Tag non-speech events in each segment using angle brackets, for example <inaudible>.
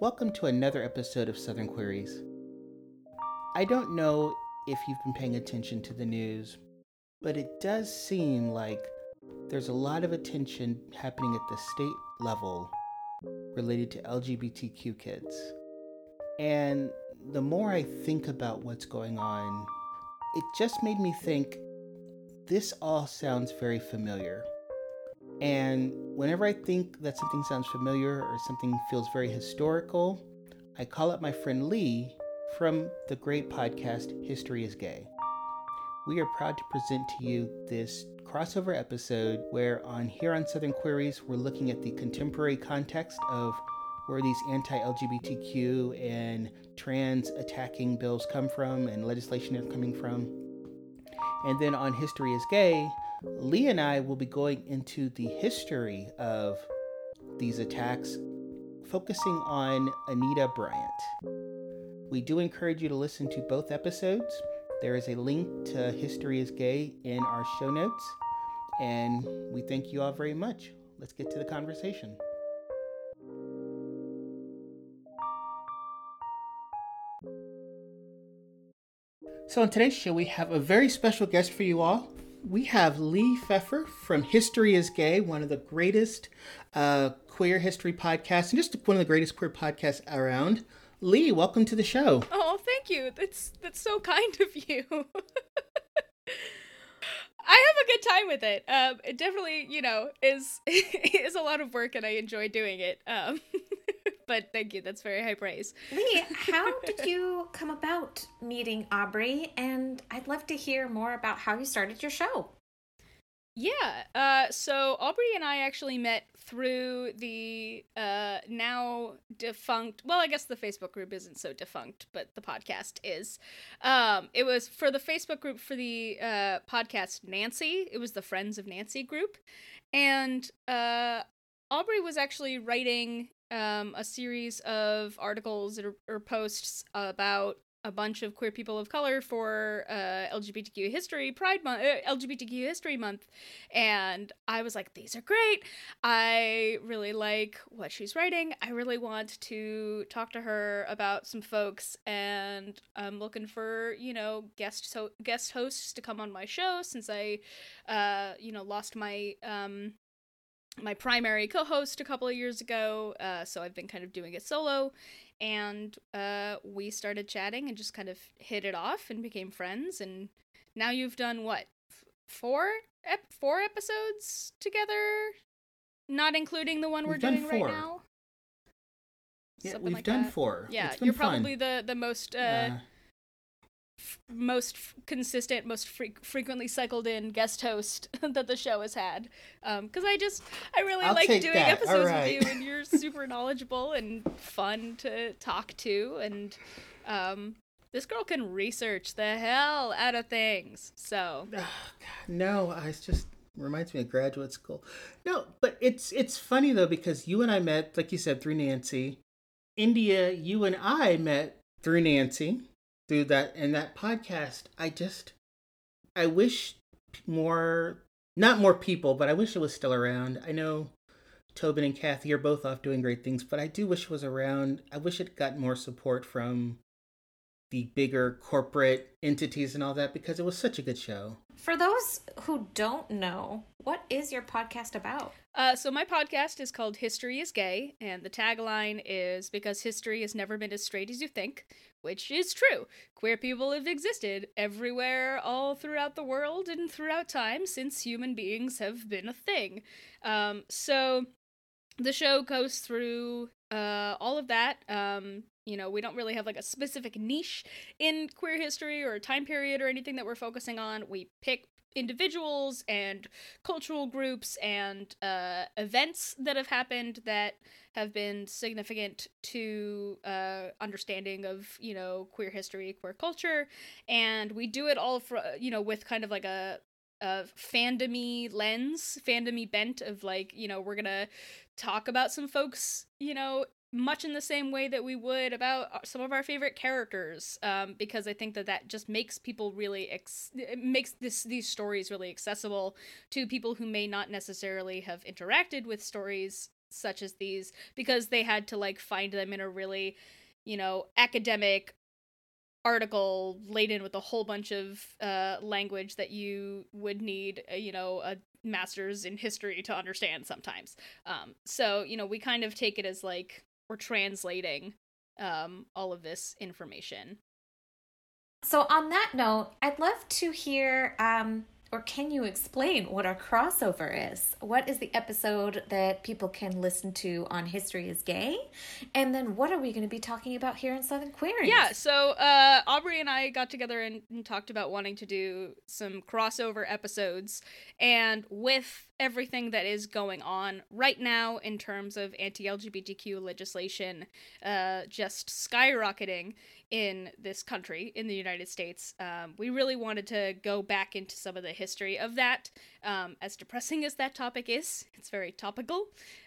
Welcome to another episode of Southern Queers. I don't know if you've been paying attention to the news, but it does seem like there's a lot of attention happening at the state level related to LGBTQ kids. And the more I think about what's going on, it just made me think this all sounds very familiar. And whenever I think that something sounds familiar or something feels very historical, I call up my friend Lee from the great podcast History is Gay. We are proud to present to you this crossover episode where on here on Southern Queers we're looking at the contemporary context of where these anti-LGBTQ and trans attacking bills come from and legislation are coming from. And then on History is Gay, Lee and I will be going into the history of these attacks, focusing on Anita Bryant. We do encourage you to listen to both episodes. There is a link to History is Gay in our show notes, and we thank you all very much. Let's get to the conversation. So, on today's show, we have a very special guest for you all we have Lee Pfeffer from History is Gay, one of the greatest uh, queer history podcasts and just one of the greatest queer podcasts around. Lee, welcome to the show. Oh, thank you. That's that's so kind of you. <laughs> I have a good time with it. Um, it definitely, you know, is <laughs> is a lot of work, and I enjoy doing it. Um, <laughs> but thank you. That's very high praise. Lee, <laughs> how did you come about meeting Aubrey? And I'd love to hear more about how you started your show. Yeah. Uh, so Aubrey and I actually met through the uh, now defunct. Well, I guess the Facebook group isn't so defunct, but the podcast is. Um, it was for the Facebook group for the uh, podcast Nancy. It was the Friends of Nancy group, and uh, Aubrey was actually writing um, a series of articles or, or posts about a bunch of queer people of color for uh, LGBTQ history Pride Month, uh, LGBTQ History Month, and I was like, these are great. I really like what she's writing. I really want to talk to her about some folks, and I'm looking for you know guest so guest hosts to come on my show since I, uh, you know, lost my um my primary co-host a couple of years ago uh, so i've been kind of doing it solo. And uh, we started chatting and just kind of hit it off and became friends. And now you've done what four ep- four episodes together? Not including the one we're doing right now? Yeah Something we've like done that. four. Yeah you're fun. probably the the most uh, most f- consistent, most fre- frequently cycled in guest host <laughs> that the show has had. Because um, I just, I really I'll like doing that. episodes right. with you, and you're <laughs> super knowledgeable and fun to talk to, and um, this girl can research the hell out of things. So, <sighs> oh, no, I just reminds me of graduate school. No, but it's it's funny though because you and I met, like you said, through Nancy. India, you and I met through Nancy through that and that podcast i just i wish more not more people but i wish it was still around i know tobin and kathy are both off doing great things but i do wish it was around i wish it got more support from the bigger corporate entities and all that because it was such a good show. For those who don't know, what is your podcast about? Uh, so my podcast is called History is Gay, and the tagline is because history has never been as straight as you think, which is true. Queer people have existed everywhere, all throughout the world and throughout time since human beings have been a thing. Um, so the show goes through uh, all of that. Um, you know, we don't really have like a specific niche in queer history or a time period or anything that we're focusing on. We pick individuals and cultural groups and uh, events that have happened that have been significant to uh, understanding of you know queer history queer culture. And we do it all for you know with kind of like a a fandomy lens fandomy bent of like you know we're gonna talk about some folks you know much in the same way that we would about uh, some of our favorite characters um, because i think that that just makes people really ex- makes this these stories really accessible to people who may not necessarily have interacted with stories such as these because they had to like find them in a really, you know, academic article laden with a whole bunch of uh, language that you would need, uh, you know, a master's in history to understand sometimes. Um, so, you know, we kind of take it as like we're translating um, all of this information. So, on that note, I'd love to hear um, or can you explain what our crossover is? What is the episode that people can listen to on History is Gay? And then what are we going to be talking about here in Southern Queers? Yeah, so uh, Aubrey and I got together and, and talked about wanting to do some crossover episodes. And with everything that is going on right now in terms of anti LGBTQ legislation uh, just skyrocketing in this country, in the United States. Um, we really wanted to go back into some of the history of that. Um, as depressing as that topic is, it's very topical.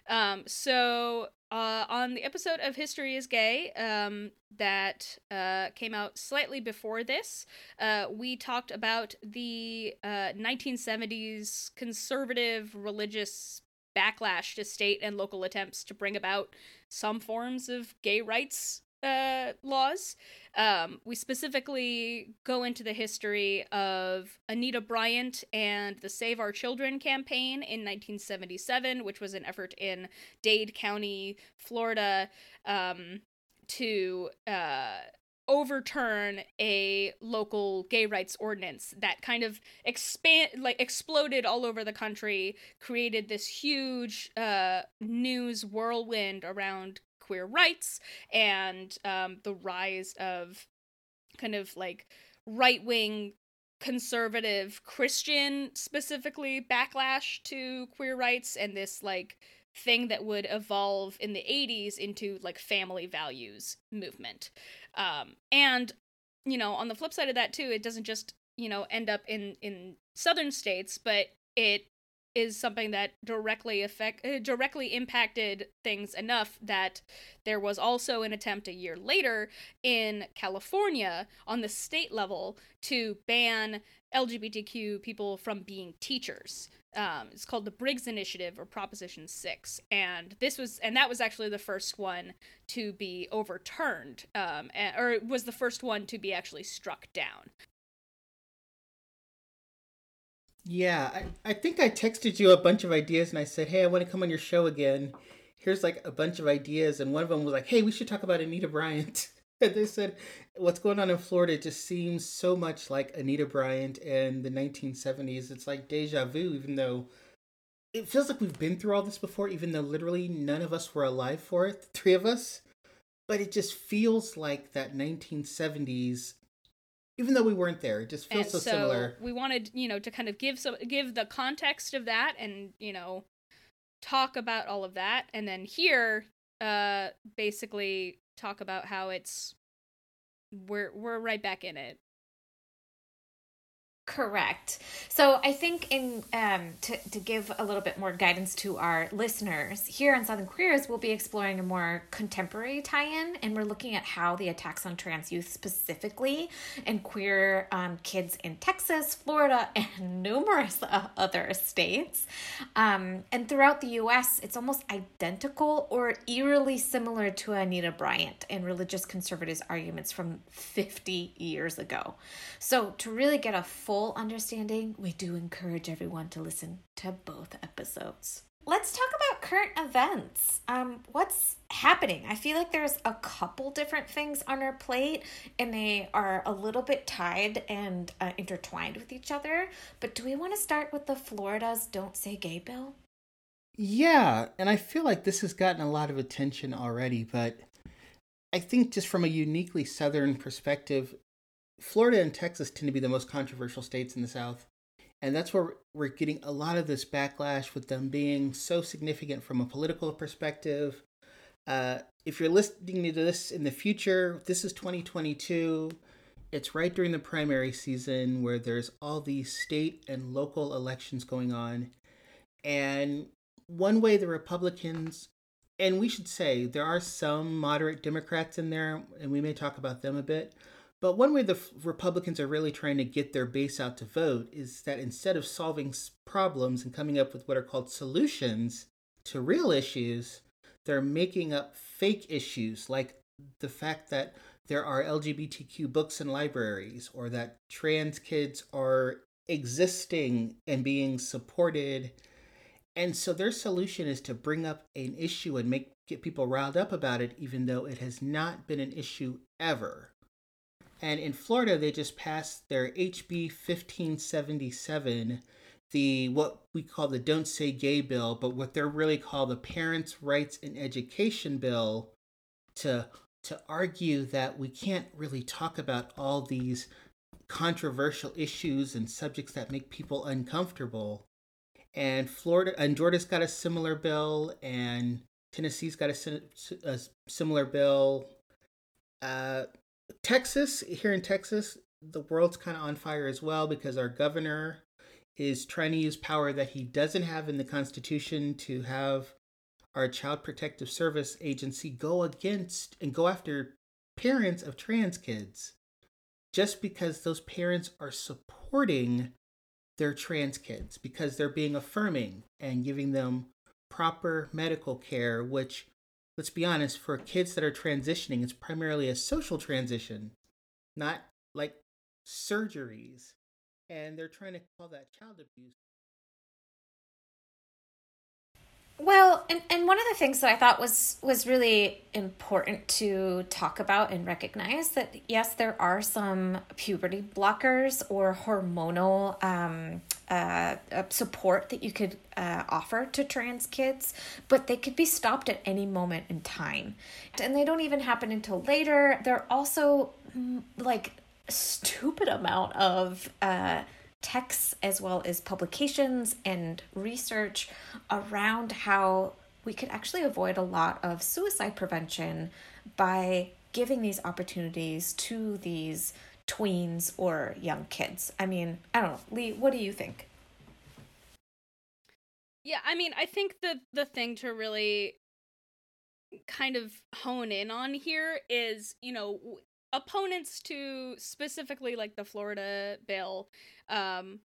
Um, so, uh, on the episode of History is Gay um, that uh, came out slightly before this, uh, we talked about the 1970s uh, conservative religious backlash to state and local attempts to bring about some forms of gay rights uh, laws. Um, we specifically go into the history of Anita Bryant and the Save Our Children campaign in 1977, which was an effort in Dade County, Florida, um, to uh, overturn a local gay rights ordinance that kind of expand like exploded all over the country created this huge uh, news whirlwind around queer rights and um, the rise of kind of like right wing conservative Christian specifically backlash to queer rights and this like thing that would evolve in the 80s into like family values movement. Um, and you know, on the flip side of that too, it doesn't just, you know, end up in in southern states, but it is something that directly affect uh, directly impacted things enough that there was also an attempt a year later in California on the state level to ban LGBTQ people from being teachers. Um, it's called the Briggs Initiative or Proposition Six, and this was and that was actually the first one to be overturned, um, or was the first one to be actually struck down. Yeah, I, I think I texted you a bunch of ideas and I said, hey, I want to come on your show again. Here's like a bunch of ideas. And one of them was like, hey, we should talk about Anita Bryant. <laughs> and they said, what's going on in Florida just seems so much like Anita Bryant and the 1970s. It's like deja vu, even though it feels like we've been through all this before, even though literally none of us were alive for it, the three of us. But it just feels like that 1970s even though we weren't there, it just feels so, so, similar. We wanted, you know, to kind of give some give the context of that and, you know, talk about all of that and then here uh basically talk about how it's we're we're right back in it Correct. So I think in um, to to give a little bit more guidance to our listeners here on Southern Queers, we'll be exploring a more contemporary tie-in, and we're looking at how the attacks on trans youth specifically and queer um, kids in Texas, Florida, <laughs> and numerous other states, um, and throughout the U.S., it's almost identical or eerily similar to Anita Bryant and religious conservatives' arguments from 50 years ago. So to really get a full full understanding, we do encourage everyone to listen to both episodes. Let's talk about current events. Um, what's happening? I feel like there's a couple different things on our plate, and they are a little bit tied and uh, intertwined with each other. But do we want to start with the Florida's Don't Say Gay bill? Yeah, and I feel like this has gotten a lot of attention already, but I think just from a uniquely Southern perspective, Florida and Texas tend to be the most controversial states in the South. And that's where we're getting a lot of this backlash with them being so significant from a political perspective. Uh, if you're listening to this in the future, this is 2022. It's right during the primary season where there's all these state and local elections going on. And one way the Republicans, and we should say there are some moderate Democrats in there, and we may talk about them a bit, but one way the Republicans are really trying to get their base out to vote is that instead of solving problems and coming up with what are called solutions, to real issues, they're making up fake issues like the fact that there are LGBTQ books in libraries or that trans kids are existing and being supported. And so their solution is to bring up an issue and make get people riled up about it even though it has not been an issue ever. And in Florida they just passed their HB 1577 the what we call the don't say gay bill but what they're really called the parents rights in education bill to to argue that we can't really talk about all these controversial issues and subjects that make people uncomfortable. And florida and georgia's got a similar bill and tennessee's got a, a similar bill. Uh, texas here in texas the world's kind of on fire as well because our governor is trying to use power that he doesn't have in the Constitution to have our Child Protective Service agency go against and go after parents of trans kids just because those parents are supporting their trans kids because they're being affirming and giving them proper medical care which let's be honest for kids that are transitioning it's primarily a social transition not like surgeries and they're trying to call that child abuse. Well, and, and one of the things that I thought was was really important to talk about and recognize that yes, there are some puberty blockers or hormonal um, uh, uh, support that you could uh, offer to trans kids, but they could be stopped at any moment in time, and they don't even happen until later. They're also mm, like stupid amount of uh, texts as well as publications and research around how we could actually avoid a lot of suicide prevention by giving these opportunities to these tweens or young kids. I mean, I don't know. Lee, what do you think? Yeah, I mean, I think the the thing to really kind of hone in on here is, you know, opponents to specifically like the Florida bill um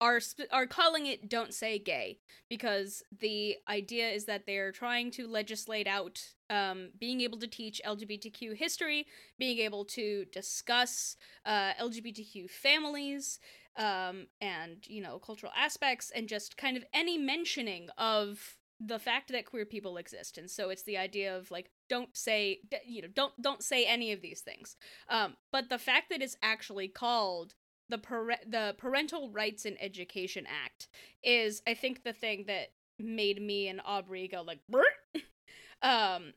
are sp- are calling it don't say gay because the idea is that they're trying to legislate out um, being able to teach LGBTQ history, being able to discuss uh, LGBTQ families um, and you know cultural aspects and just kind of any mentioning of the fact that queer people exist. And so it's the idea of like don't say you know don't don't say any of these things. Um but the fact that it's actually called the par- the parental rights in education act is i think the thing that made me and aubrey go like <laughs> um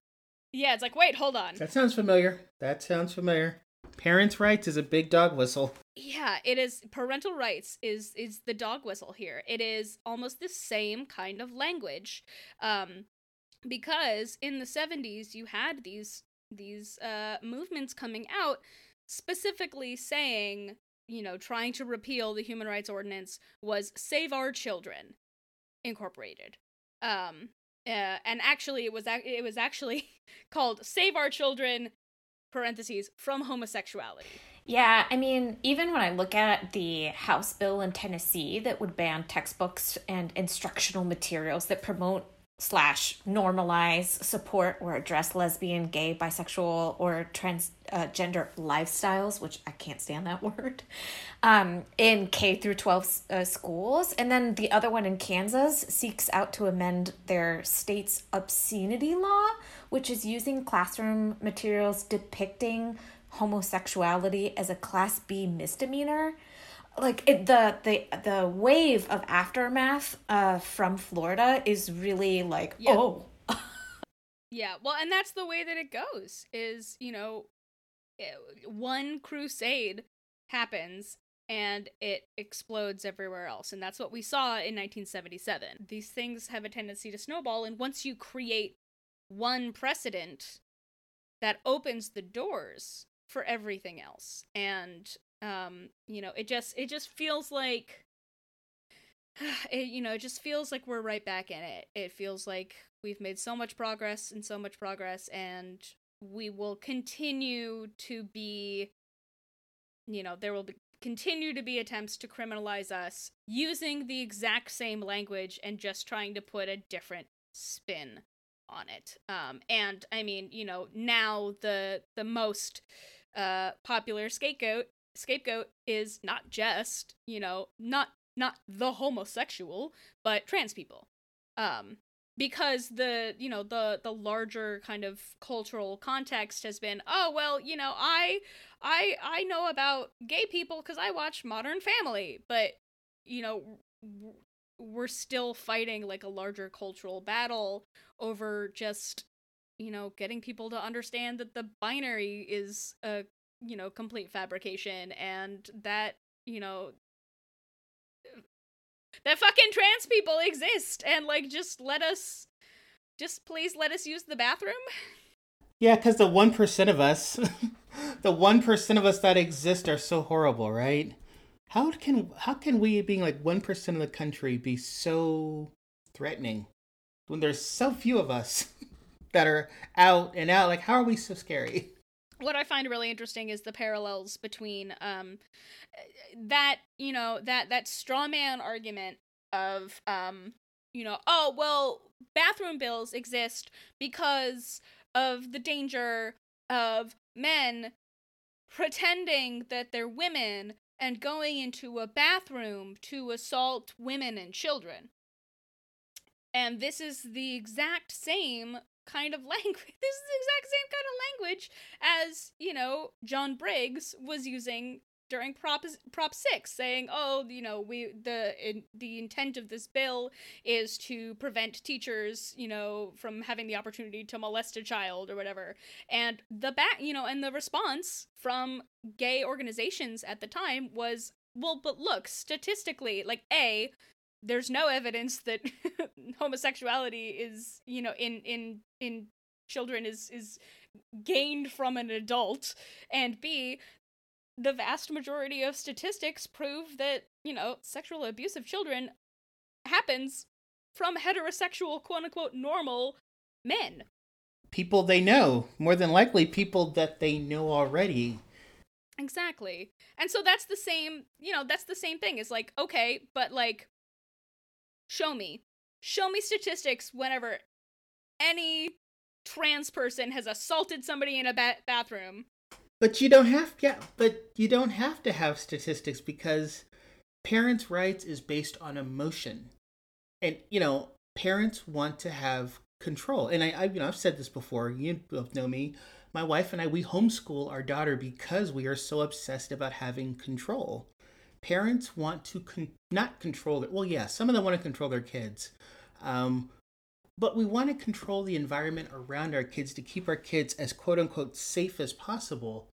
yeah it's like wait hold on. That sounds familiar. That sounds familiar. Parents rights is a big dog whistle. Yeah it is parental rights is is the dog whistle here. It is almost the same kind of language. Um because in the 70s you had these these uh movements coming out specifically saying you know trying to repeal the human rights ordinance was save our children incorporated. Um uh, and actually it was it was actually <laughs> called save our children parentheses from homosexuality. Yeah, I mean, even when I look at the House bill in Tennessee that would ban textbooks and instructional materials that promote slash normalize, support, or address lesbian, gay, bisexual, or transgender uh, lifestyles, which I can't stand that <laughs> word, um, in K through 12 uh, schools. And then the other one in Kansas seeks out to amend their state's obscenity law, which is using classroom materials depicting homosexuality as a class B misdemeanor. Like it, the the the wave of aftermath uh from Florida is really like yeah. oh <laughs> yeah well and that's the way that it goes is you know eh, one crusade happens and it explodes everywhere else and that's what we saw in 1977 these things have a tendency to snowball and once you create one precedent that opens the doors for everything else and um you know it just it just feels like <sighs> it you know it just feels like we're right back in it it feels like we've made so much progress and so much progress and we will continue to be you know there will be continue to be attempts to criminalize us using the exact same language and just trying to put a different spin on it. Um, and I mean, you know, now the the most uh, popular scapegoat scapegoat is not just you know not not the homosexual, but trans people. Um, because the you know the the larger kind of cultural context has been oh well you know i i i know about gay people because i watch modern family but you know we're still fighting like a larger cultural battle over just you know getting people to understand that the binary is a you know complete fabrication and that you know that fucking trans people exist and like just let us just please let us use the bathroom? Yeah because the 1% of us <laughs> the 1% of us that exist are so horrible right? How can how can we being like 1% of the country be so threatening when there's so few of us <laughs> that are out and out? Like how are we so scary what I find really interesting is the parallels between um that you know that that straw man argument of um you know oh well bathroom bills exist because of the danger of men pretending that they're women and going into a bathroom to assault women and children. And this is the exact same kind of <laughs> language. This is the exact same kind of language as, you know, John Briggs was using during Prop Prop 6 saying, "Oh, you know, we the in, the intent of this bill is to prevent teachers, you know, from having the opportunity to molest a child or whatever." And the back, you know, and the response from gay organizations at the time was, "Well, but look, statistically, like A, there's no evidence that <laughs> homosexuality is you know in in in children is is gained from an adult. And b the vast majority of statistics prove that you know sexual abuse of children happens from heterosexual quote unquote normal men. People they know more than likely people that they know already. Exactly. And so that's the same you know that's the same thing. It's like okay but like show me. Show me statistics whenever any trans person has assaulted somebody in a ba- bathroom. But you don't have yeah but you don't have to have statistics because parents rights is based on emotion. And you know parents want to have control. And I, I you know i've said this before you both know me. My wife and i we homeschool our daughter because we are so obsessed about having control parents want to con- not control it. Well, yeah, some of them want to control their kids. Um, but we want to control the environment around our kids to keep our kids as quote unquote safe as possible.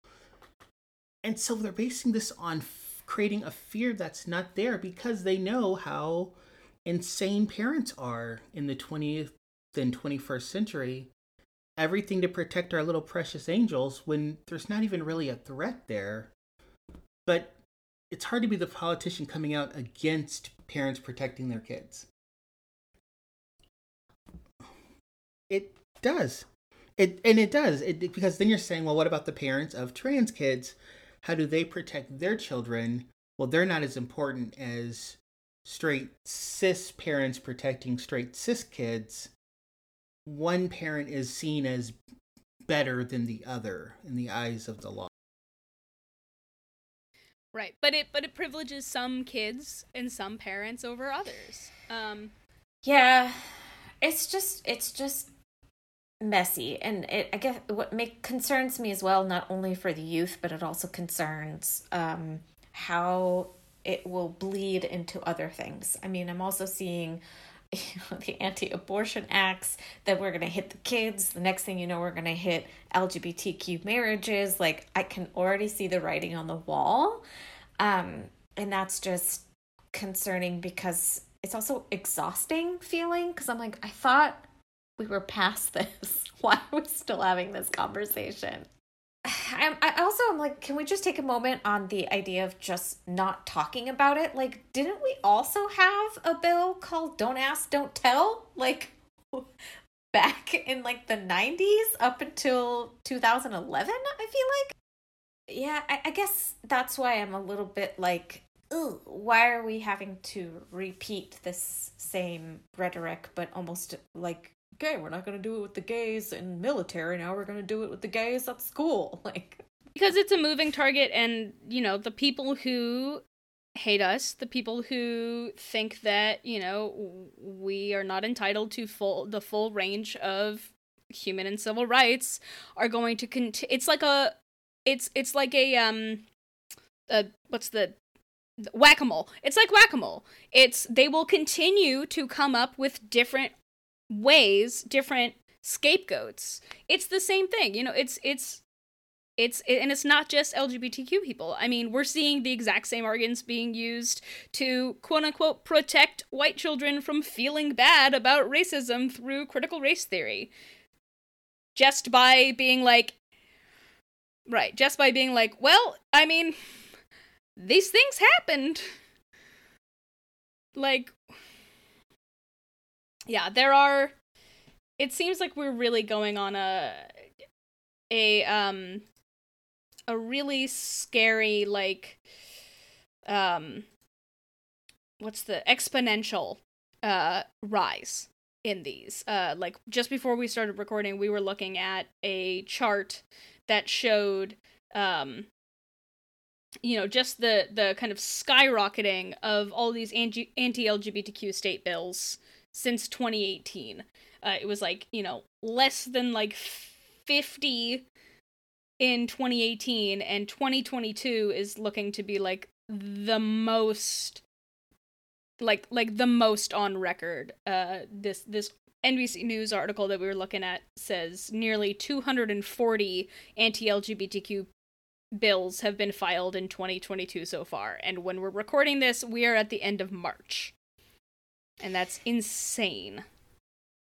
And so they're basing this on f- creating a fear that's not there because they know how insane parents are in the 20th and 21st century. Everything to protect our little precious angels when there's not even really a threat there. But it's hard to be the politician coming out against parents protecting their kids. It does. It and it does. It because then you're saying, well, what about the parents of trans kids? How do they protect their children? Well, they're not as important as straight cis parents protecting straight cis kids. One parent is seen as better than the other in the eyes of the law. Right, but it but it privileges some kids and some parents over others. Um, yeah, it's just it's just messy, and it I guess what make concerns me as well, not only for the youth, but it also concerns um, how it will bleed into other things. I mean, I'm also seeing you <laughs> know, the anti-abortion acts that we're going to hit the kids the next thing you know we're going to hit lgbtq marriages like i can already see the writing on the wall. Um, and that's just concerning because it's also exhausting feeling because i'm like i thought we were past <laughs> this. Why are we still having this conversation I, I also am like, can we just take a moment on the idea of just not talking about it? Like, didn't we also have a bill called Don't Ask, Don't Tell? Like, <laughs> back in like the 90s up until 2011, I feel like. Yeah, I, I guess that's why I'm a little bit like, Ugh, why are we having to repeat this same rhetoric, but almost like okay, we're not going to do it with the gays in military. Now we're going to do it with the gays at school. <laughs> Like, because it's a moving target, and you know, the people who hate us, the people who think that you know we are not entitled to full the full range of human and civil rights, are going to continue. It's like a, it's it's like a um, a what's the whack-a-mole it's like whack-a-mole it's they will continue to come up with different ways different scapegoats. It's the same thing you know it's it's it's and it's not just lgbtq people. I mean we're seeing the exact same arguments being used to quote unquote protect white children from feeling bad about racism through critical race theory. Just by being like right just by being like well i mean these things happened. Like, yeah, there are. It seems like we're really going on a a um a really scary like um what's the exponential uh rise in these uh like just before we started recording we were looking at a chart that showed um you know just the the kind of skyrocketing of all these anti LGBTQ state bills since 2018. Uh, it was like you know less than like 50 in 2018, and 2022 is looking to be like the most like like the most on record. Uh, this this NBC News article that we were looking at says nearly 240 anti-LGBTQ bills have been filed in 2022 so far. And when we're recording this, we are at the end of March. And that's insane.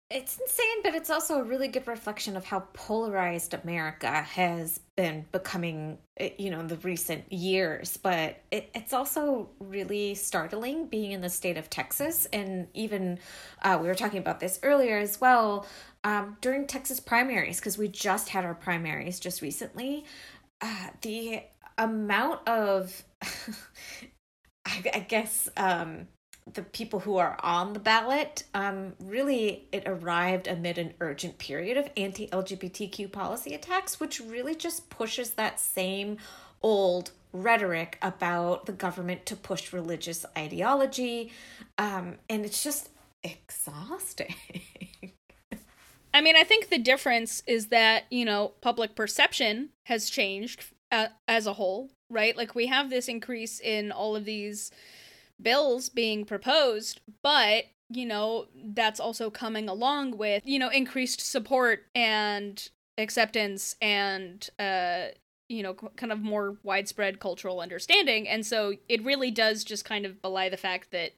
It's insane, but it's also a really good reflection of how polarized America has been becoming, eh, you know, in the recent years. But it, it's also really startling being in the state of Texas. And even uh, we were talking about this earlier as well um, during Texas primaries, because we just had our primaries just recently uh, the amount of <laughs> I, I, guess um, the people who are on the ballot um, really it arrived amid an urgent period of anti-lgbtq policy attacks which really just pushes that same old rhetoric about the government to push religious ideology um, and it's just exhausting <laughs> I mean, I think the difference is that, you know, public perception has changed uh, as a whole, right? Like we have this increase in all of these bills being proposed, but, you know, that's also coming along with, you know, increased support and acceptance and uh you know kind of more widespread cultural understanding and so it really does just kind of belie the fact that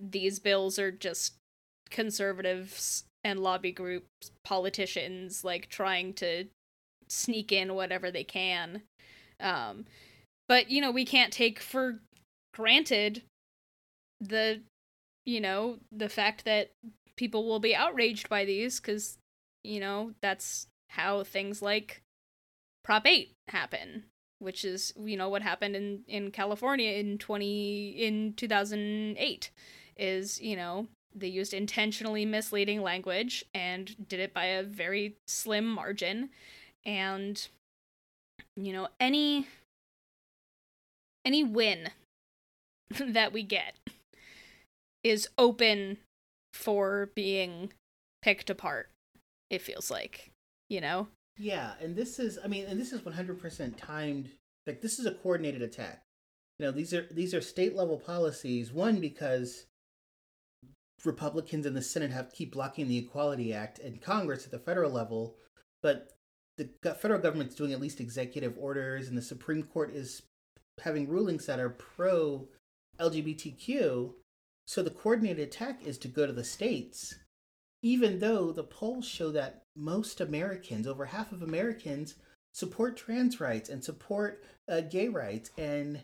these bills are just conservatives and lobby groups, politicians, like trying to sneak in whatever they can. Um, but you know, we can't take for granted the, you know, the fact that people will be outraged by these because, you know, that's how things like Prop 8 happen, which is, you know, what happened in, in California in 20, in 2008 is, you know, they used intentionally misleading language and did it by a very slim margin. And you know any any win <laughs> that we get is open for being picked apart it feels like you know yeah and this is i mean and this is 100% timed like this is a coordinated attack you know these are these are state level policies one because Republicans in the Senate have keep blocking the Equality Act and Congress at the federal level, but the federal government's doing at least executive orders, and the Supreme Court is having rulings that are pro LGBTQ. So the coordinated attack is to go to the states, even though the polls show that most Americans, over half of Americans, support trans rights and support uh, gay rights. And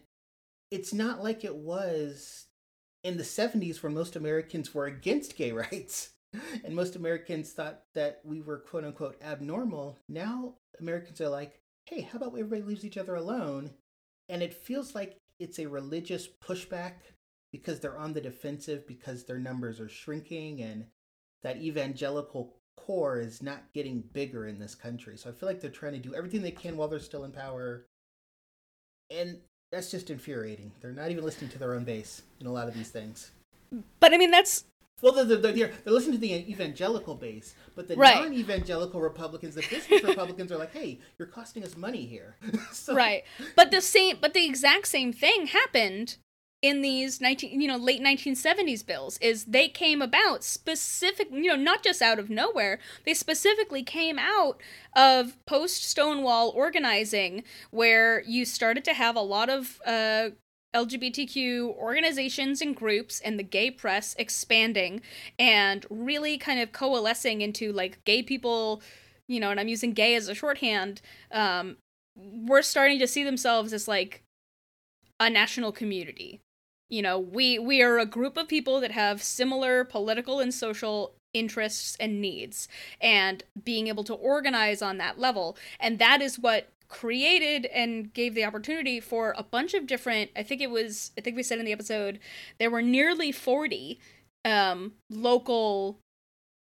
it's not like it was in the 70s when most Americans were against gay <laughs> rights and most Americans thought that we were quote unquote abnormal, now Americans are like, hey, how about everybody leaves each other alone? And it feels like it's a religious pushback because they're on the defensive because their numbers are shrinking and that evangelical core is not getting bigger in this country. So I feel like they're trying to do everything they can while they're still in power. And that's just infuriating. They're not even listening to their own base in a lot of these things. But I mean, that's well, they're, they're, they're, they're listening to the evangelical base, but the Right. non-evangelical Republicans, the business <laughs> Republicans, are like, "Hey, you're costing us money here." <laughs> so, right. But the same, but the exact same thing happened in these 19 you know late 1970s bills is they came about specific you know not just out of nowhere they specifically came out of post stonewall organizing where you started to have a lot of uh LGBTQ organizations and groups and the gay press expanding and really kind of coalescing into like gay people, you know, and I'm using gay as a shorthand, um, we're starting to see themselves as like a national community. You know, we we are a group of people that have similar political and social interests and needs and being able to organize on that level. And that is what created and gave the opportunity for a bunch of different I think it was I think we said in the episode there were nearly 40 um local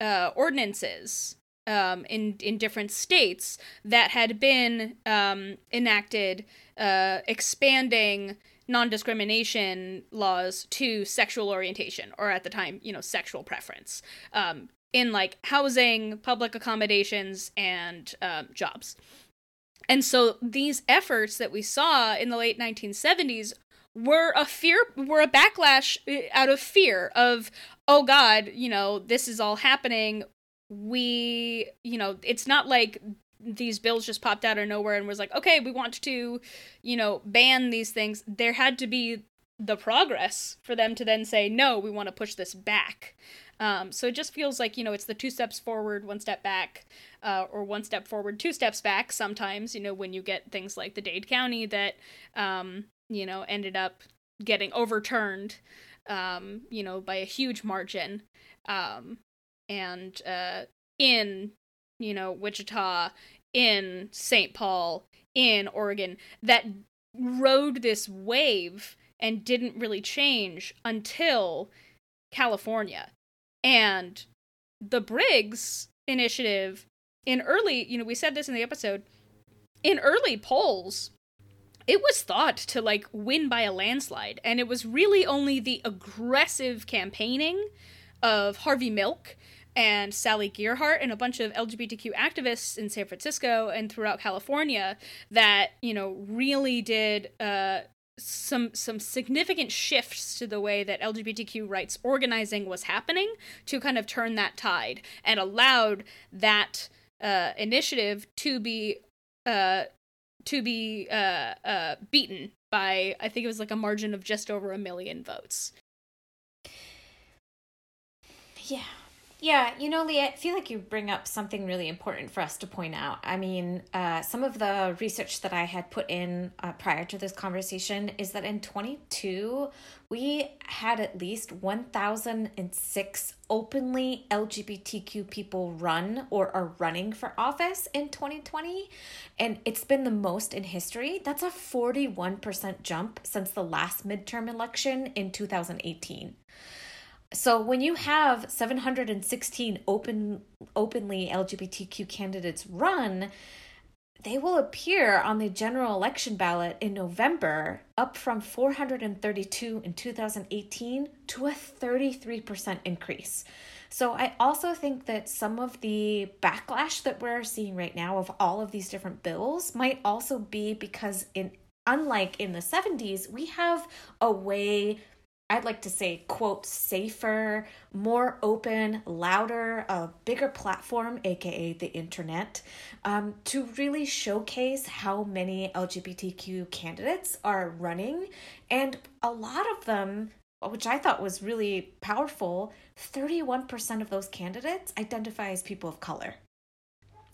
uh ordinances um in in different states that had been um enacted uh expanding non-discrimination laws to sexual orientation or at the time you know sexual preference um in like housing public accommodations and um, jobs and so these efforts that we saw in the late 1970s were a fear were a backlash uh, out of fear of oh god, you know, this is all happening. We, you know, it's not like these bills just popped out of nowhere and was like, "Okay, we want to, you know, ban these things." There had to be the progress for them to then say, "No, we want to push this back." Um, so it just feels like you know it's the two steps forward, one step back, uh, or one step forward, two steps back. Sometimes you know when you get things like the Dade County that um, you know ended up getting overturned, um, you know by a huge margin, um, and uh, in you know Wichita, in St. Paul, in Oregon that rode this wave and didn't really change until California and the Briggs initiative in early, you know, we said this in the episode, in early polls, it was thought to like win by a landslide. And it was really only the aggressive campaigning of Harvey Milk and Sally Gearhart and a bunch of LGBTQ activists in San Francisco and throughout California that, you know, really did uh, some some significant shifts to the way that LGBTQ rights organizing was happening to kind of turn that tide and allowed that uh, initiative to be uh, to be uh, uh, beaten by I think it was like a margin of just over a million votes. Yeah. Yeah, you know, Leah, I feel like you bring up something really important for us to point out. I mean, uh, some of the research that I had put in uh, prior to this conversation is that in 22, we had at least 1,006 openly LGBTQ people run or are running for office in 2020. And it's been the most in history. That's a 41% jump since the last midterm election in 2018 so when you have 716 open openly lgbtq candidates run they will appear on the general election ballot in november up from 432 in 2018 to a 33% increase. So i also think that some of the backlash that we're seeing right now of all of these different bills might also be because in unlike in the 70s we have a way I'd like to say, quote, safer, more open, louder, a bigger platform, aka the internet, um, to really showcase how many LGBTQ candidates are running. And a lot of them, which I thought was really powerful, 31% of those candidates identify as people of color.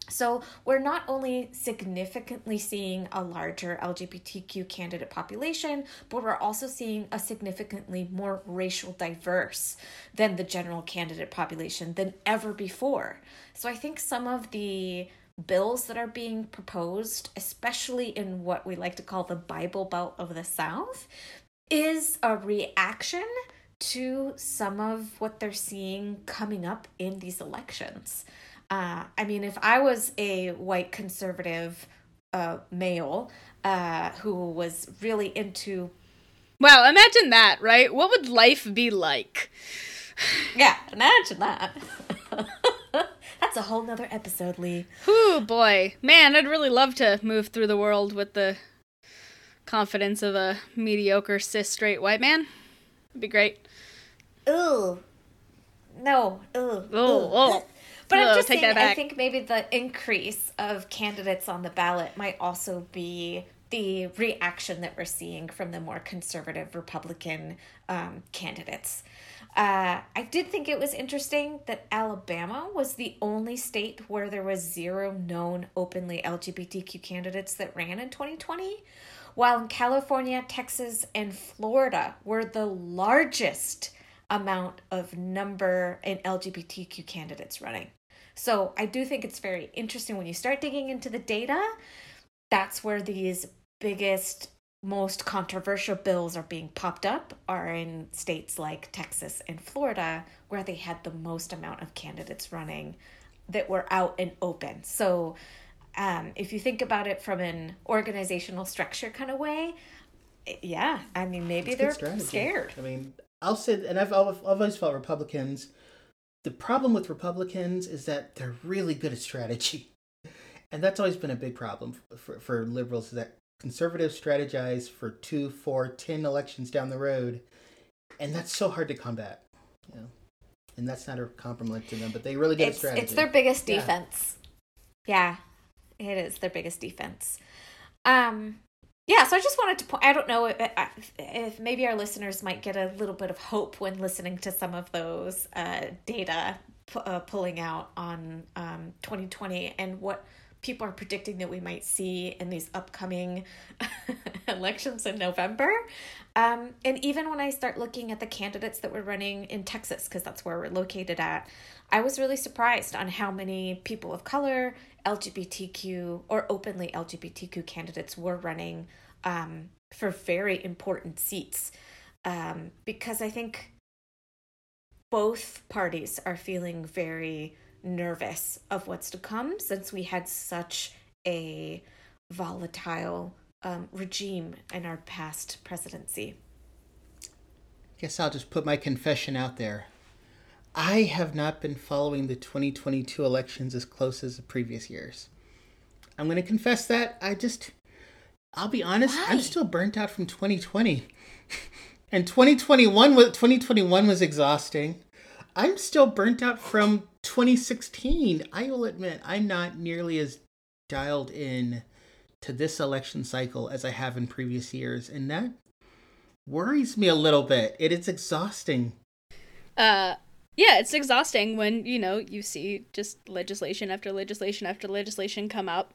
So we're not only significantly seeing a larger LGBTQ candidate population, but we're also seeing a significantly more racial diverse than the general candidate population than ever before. So I think some of the bills that are being proposed, especially in what we like to call the Bible Belt of the South, is a reaction to some of what they're seeing coming up in these elections. Uh, I mean, if I was a white conservative uh, male uh, who was really into. Wow, imagine that, right? What would life be like? <sighs> Yeah, imagine that. <laughs> That's a whole nother episode, Lee. Whew, boy. Man, I'd really love to move through the world with the confidence of a mediocre cis straight white man. It'd be great. Ooh. No. Ooh. Oh, oh. But I'm just saying. I think maybe the increase of candidates on the ballot might also be the reaction that we're seeing from the more conservative Republican um, candidates. Uh, I did think it was interesting that Alabama was the only state where there was zero known openly LGBTQ candidates that ran in 2020, while in California, Texas, and Florida were the largest amount of number in LGBTQ candidates running. So I do think it's very interesting when you start digging into the data. That's where these biggest, most controversial bills are being popped up are in states like Texas and Florida, where they had the most amount of candidates running that were out and open. So um, if you think about it from an organizational structure kind of way, yeah, I mean maybe they're scared. I mean, I'll say, and I've always, I've always felt Republicans. The problem with Republicans is that they're really good at strategy, <laughs> and that's always been a big problem for for liberals. Is that conservatives strategize for two, four, ten elections down the road, and that's so hard to combat. You know, and that's not a compliment to them, but they really get It's strategy. it's their biggest Yeah. defense. Yeah, it is their biggest defense. Um, yeah. So I just wanted to point. I don't know if, if maybe our listeners might get a little bit of hope when listening to some of those uh, data pu- uh, pulling out on um, 2020 and what people are predicting that we might see in these upcoming <laughs> elections in November. Um, and even when I start looking at the candidates that were running in Texas, because that's where we're located at, I was really surprised on how many people of color, LGBTQ, or openly LGBTQ candidates were running um, for very important seats. Um, because I think both parties are feeling very nervous of what's to come since we had such a volatile um, regime in our past presidency. Guess I'll just put my confession out there. I have not been following the 2022 elections as close as the previous years. I'm going to confess that. I just, I'll be honest, I'm still burnt out from 2020. <laughs> and 2021 was 2021 was exhausting. I'm still burnt out from 2016. I will admit, I'm not nearly as dialed in to this election cycle as I have in previous years, and that worries me a little bit. It is exhausting. Uh, yeah, it's exhausting when, you know, you see just legislation after legislation after legislation come up.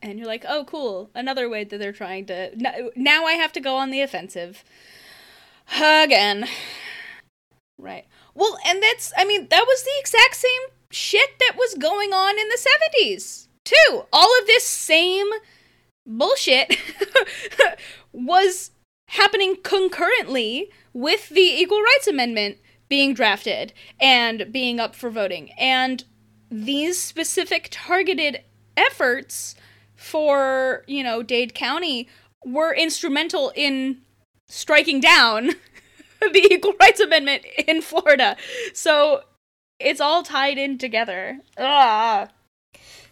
And you're like, oh, cool. Another way that they're trying to. Now I have to go on the offensive. Again. Right. Well, and that's. I mean, that was the exact same shit that was going on in the 70s, too. All of this same bullshit <laughs> was happening concurrently with the Equal Rights Amendment being drafted and being up for voting. And these specific targeted efforts for, you know, Dade County were instrumental in striking down <laughs> the Equal Rights Amendment in Florida. So it's all tied in together. Ah.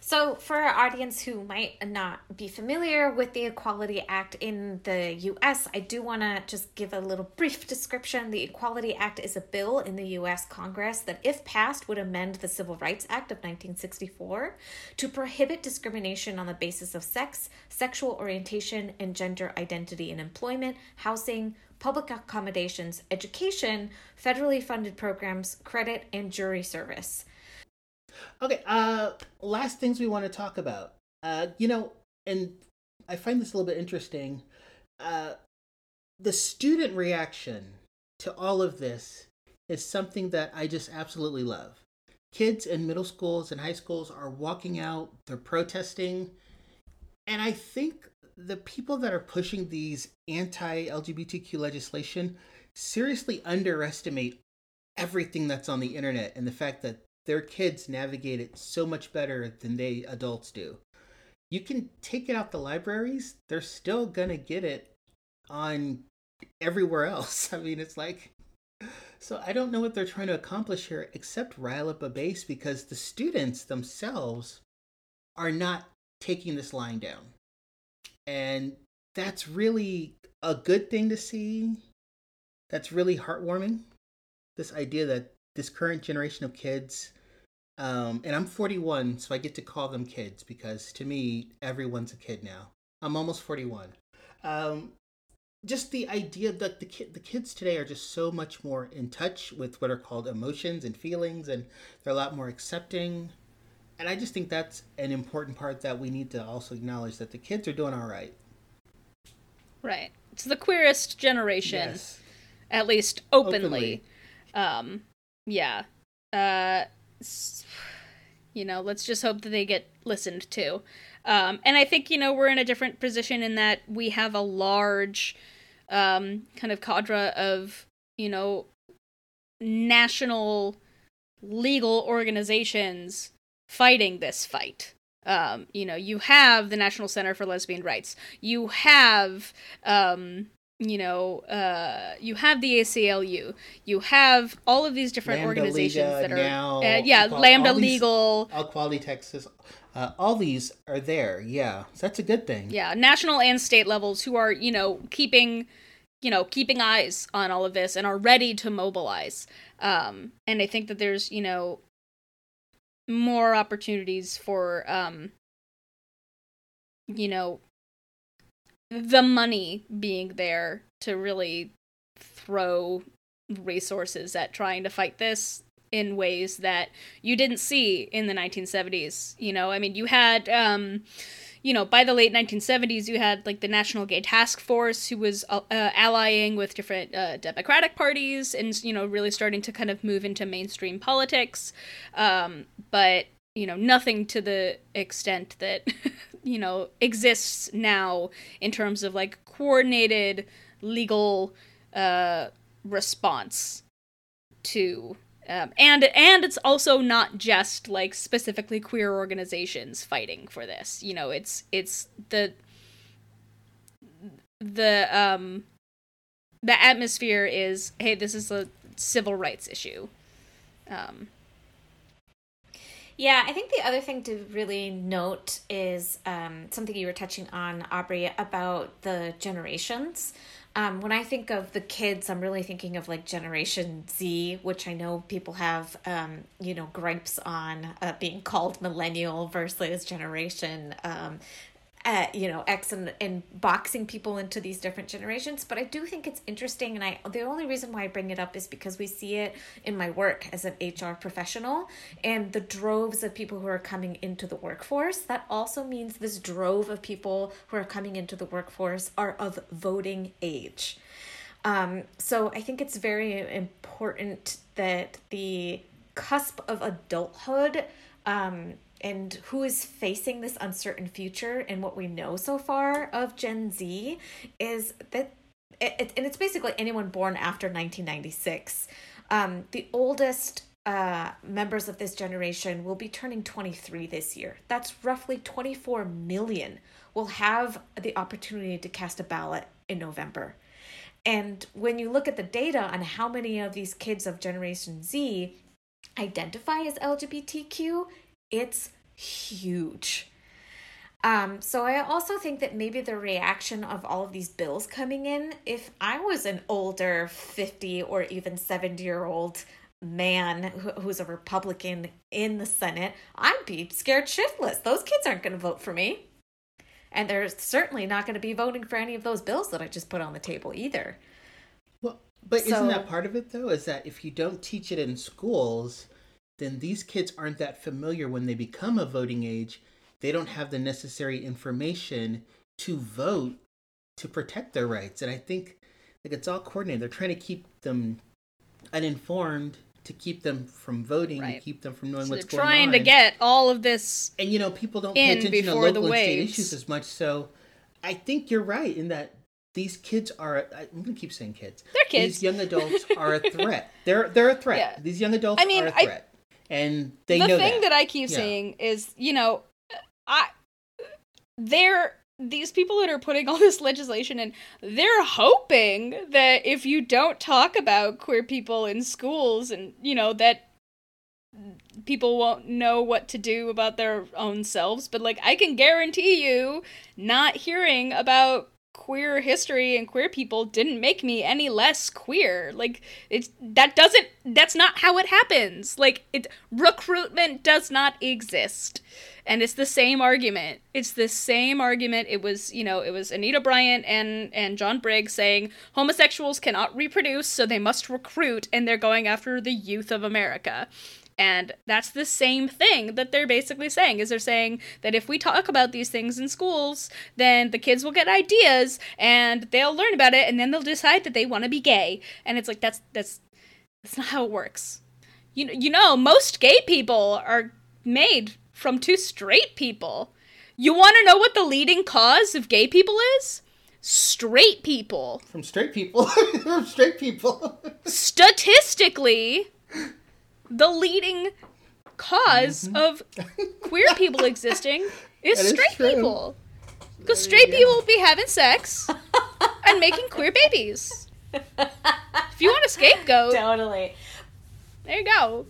So, for our audience who might not be familiar with the Equality Act in the US, I do want to just give a little brief description. The Equality Act is a bill in the US Congress that, if passed, would amend the Civil Rights Act of 1964 to prohibit discrimination on the basis of sex, sexual orientation, and gender identity in employment, housing, public accommodations, education, federally funded programs, credit, and jury service. Okay, uh last things we want to talk about. Uh you know, and I find this a little bit interesting. Uh the student reaction to all of this is something that I just absolutely love. Kids in middle schools and high schools are walking out, they're protesting, and I think the people that are pushing these anti-LGBTQ legislation seriously underestimate everything that's on the internet and the fact that their kids navigate it so much better than they adults do. You can take it out the libraries, they're still going to get it on everywhere else. <laughs> I mean, it's like so I don't know what they're trying to accomplish here except rile up a base because the students themselves are not taking this line down. And that's really a good thing to see. That's really heartwarming. This idea that this current generation of kids, um, and I'm 41, so I get to call them kids because to me, everyone's a kid now. I'm almost 41. Um, just the idea that the the kids today are just so much more in touch with what are called emotions and feelings, and they're a lot more accepting. And I just think that's an important part that we need to also acknowledge that the kids are doing all right. Right. It's the queerest generation, Yes. at least openly. Openly. Um, yeah. Uh, you know, let's just hope that they get listened to. Um, and I think you know we're in a different position in that we have a large um, kind of cadre of you know national legal organizations fighting this fight. Um, you know, you have the National Center for Lesbian Rights. You have, um, you know, uh, you have the ACLU. You have all of these different Lambda organizations Liga, that are, now, uh, yeah, Lambda these- Legal. Equality Texas, uh, all these are there. Yeah, so that's a good thing. yeah national and state levels who are you know keeping you know keeping eyes on all of this and are ready to mobilize um and i think that there's you know more opportunities for um you know the money being there to really throw resources at trying to fight this in ways that you didn't see in the 1970s you know i mean you had um you know, by the late 1970s, you had like the National Gay Task Force, who was uh, uh, allying with different uh, Democratic parties and, you know, really starting to kind of move into mainstream politics. Um, but, you know, nothing to the extent that, <laughs> you know, exists now in terms of like coordinated legal uh, response to um, and and it's also not just like specifically queer organizations fighting for this you know it's it's the the um the atmosphere is hey this is a civil rights issue um Yeah, I think the other thing to really note is um, something you were touching on, Aubrey, about the generations. Um, when I think of the kids, I'm really thinking of like Generation Z, which I know people have, um, you know, gripes on uh, being called millennial versus Generation um, uh, you know X and, and boxing people into these different generations. But I do think it's interesting, and I the only reason why I bring it up is because we see it in my work as an HR professional and the droves of people who are coming into the workforce. That also means this drove of people who are coming into the workforce are of voting age. Um, so I think it's very important that the cusp of adulthood um, and who is facing this uncertain future and what we know so far of Gen Z is that it, and it's basically anyone born after 1996. Um, the oldest uh, members of this generation will be turning 23 this year. That's roughly 24 million will have the opportunity to cast a ballot in November. And when you look at the data on how many of these kids of Generation Z identify as LGBTQ, it's huge. Um, so I also think that maybe the reaction of all of these bills coming in, if I was an older 50 or even 70 year old man who, who's a Republican in the Senate, I'd be scared shitless. Those kids aren't going to vote for me. And they're certainly not going to be voting for any of those bills that I just put on the table either. Well, but So- isn't that part of it though? Is that if you don't teach it in schools, then these kids aren't that familiar when they become a voting age. They don't have the necessary information to vote to protect their rights. And I think like it's all coordinated. They're trying to keep them uninformed to keep them from voting, Right. to keep them from knowing so what's going on. they're trying to get all of this and you know people don't pay attention to local and state issues as much so i think you're right in that these kids are I- i'm gonna keep saying kids They're kids. these young adults are a threat they're they're a threat <laughs> Yeah. these young adults I mean, are a I- threat and they the know thing that. that. I keep Yeah. saying is, you know, I they're these people that are putting <laughs> all this legislation in, they're hoping that if you don't talk about queer people in schools and, you know, that people won't know what to do about their own selves, but like I can guarantee you not hearing about queer history and queer people didn't make me any less queer. Like it's that doesn't that's not how it happens. Like it recruitment does not exist. And it's the same argument. It's the same argument. It was, you know, it was Anita Bryant and and John Briggs saying homosexuals cannot reproduce, so they must recruit and they're going after the youth of America. And that's the same thing that they're basically saying is they're saying that if we talk about these things in schools, then the kids will get ideas and they'll learn about it and then they'll decide that they want to be gay. And it's like that's that's that's not how it works. You know, you know most gay people are made from two straight people. You want to know what the leading cause of gay people is? Straight people. from straight people. <laughs> from straight people. <laughs> statistically the leading because of <laughs> queer people existing is That is straight true. people. Because straight yeah. people will be having sex and making queer babies. If you want a scapegoat, Totally. there you go.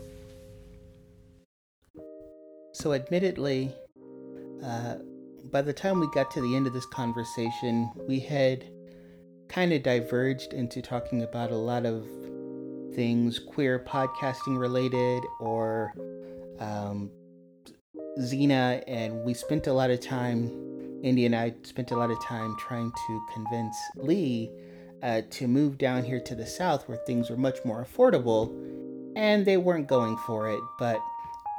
So, admittedly, uh, by the time we got to the end of this conversation, we had kind of diverged into talking about a lot of things queer podcasting related or um, Xena, and we spent a lot of time, Indy and I spent a lot of time trying to convince Lee uh, to move down here to the south where things were much more affordable, and they weren't going for it, but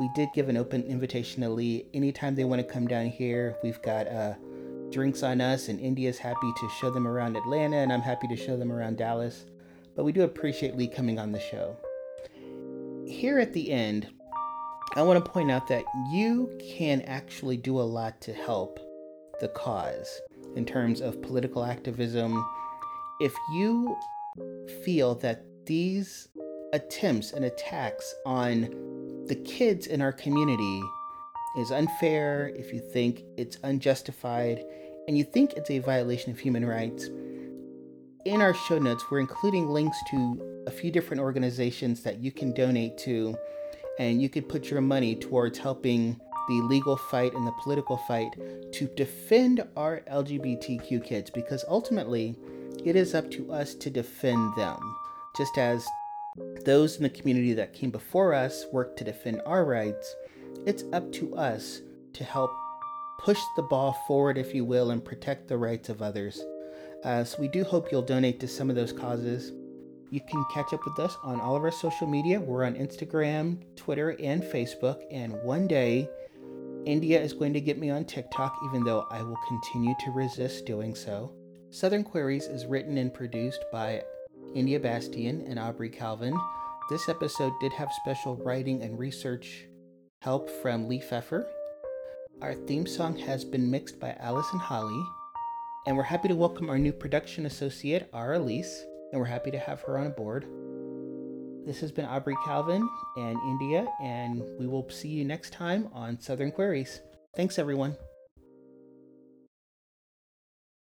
we did give an open invitation to Lee. Anytime they want to come down here, we've got uh, drinks on us, and India's happy to show them around Atlanta, and I'm happy to show them around Dallas. But we do appreciate Lee coming on the show. Here at the end, I want to point out that you can actually do a lot to help the cause in terms of political activism. If you feel that these attempts and attacks on the kids in our community is unfair, if you think it's unjustified, and you think it's a violation of human rights, in our show notes, we're including links to a few different organizations that you can donate to, and you could put your money towards helping the legal fight and the political fight to defend our LGBTQ kids because ultimately it is up to us to defend them, just as those in the community that came before us worked to defend our rights. It's up to us to help push the ball forward, if you will, and protect the rights of others. Uh, so we do hope you'll donate to some of those causes. You can catch up with us on all of our social media. We're on Instagram, Twitter, and Facebook. And one day, India is going to get me on TikTok, even though I will continue to resist doing so. Southern Queers is written and produced by India Bastian and Aubrey Calvin. This episode did have special writing and research help from Lee Pfeffer. Our theme song has been mixed by Allison Holly. And we're happy to welcome our new production associate, Ara Elise, and we're happy to have her on board. This has been Aubrey Calvin and India, and we will see you next time on Southern Queers. Thanks, everyone.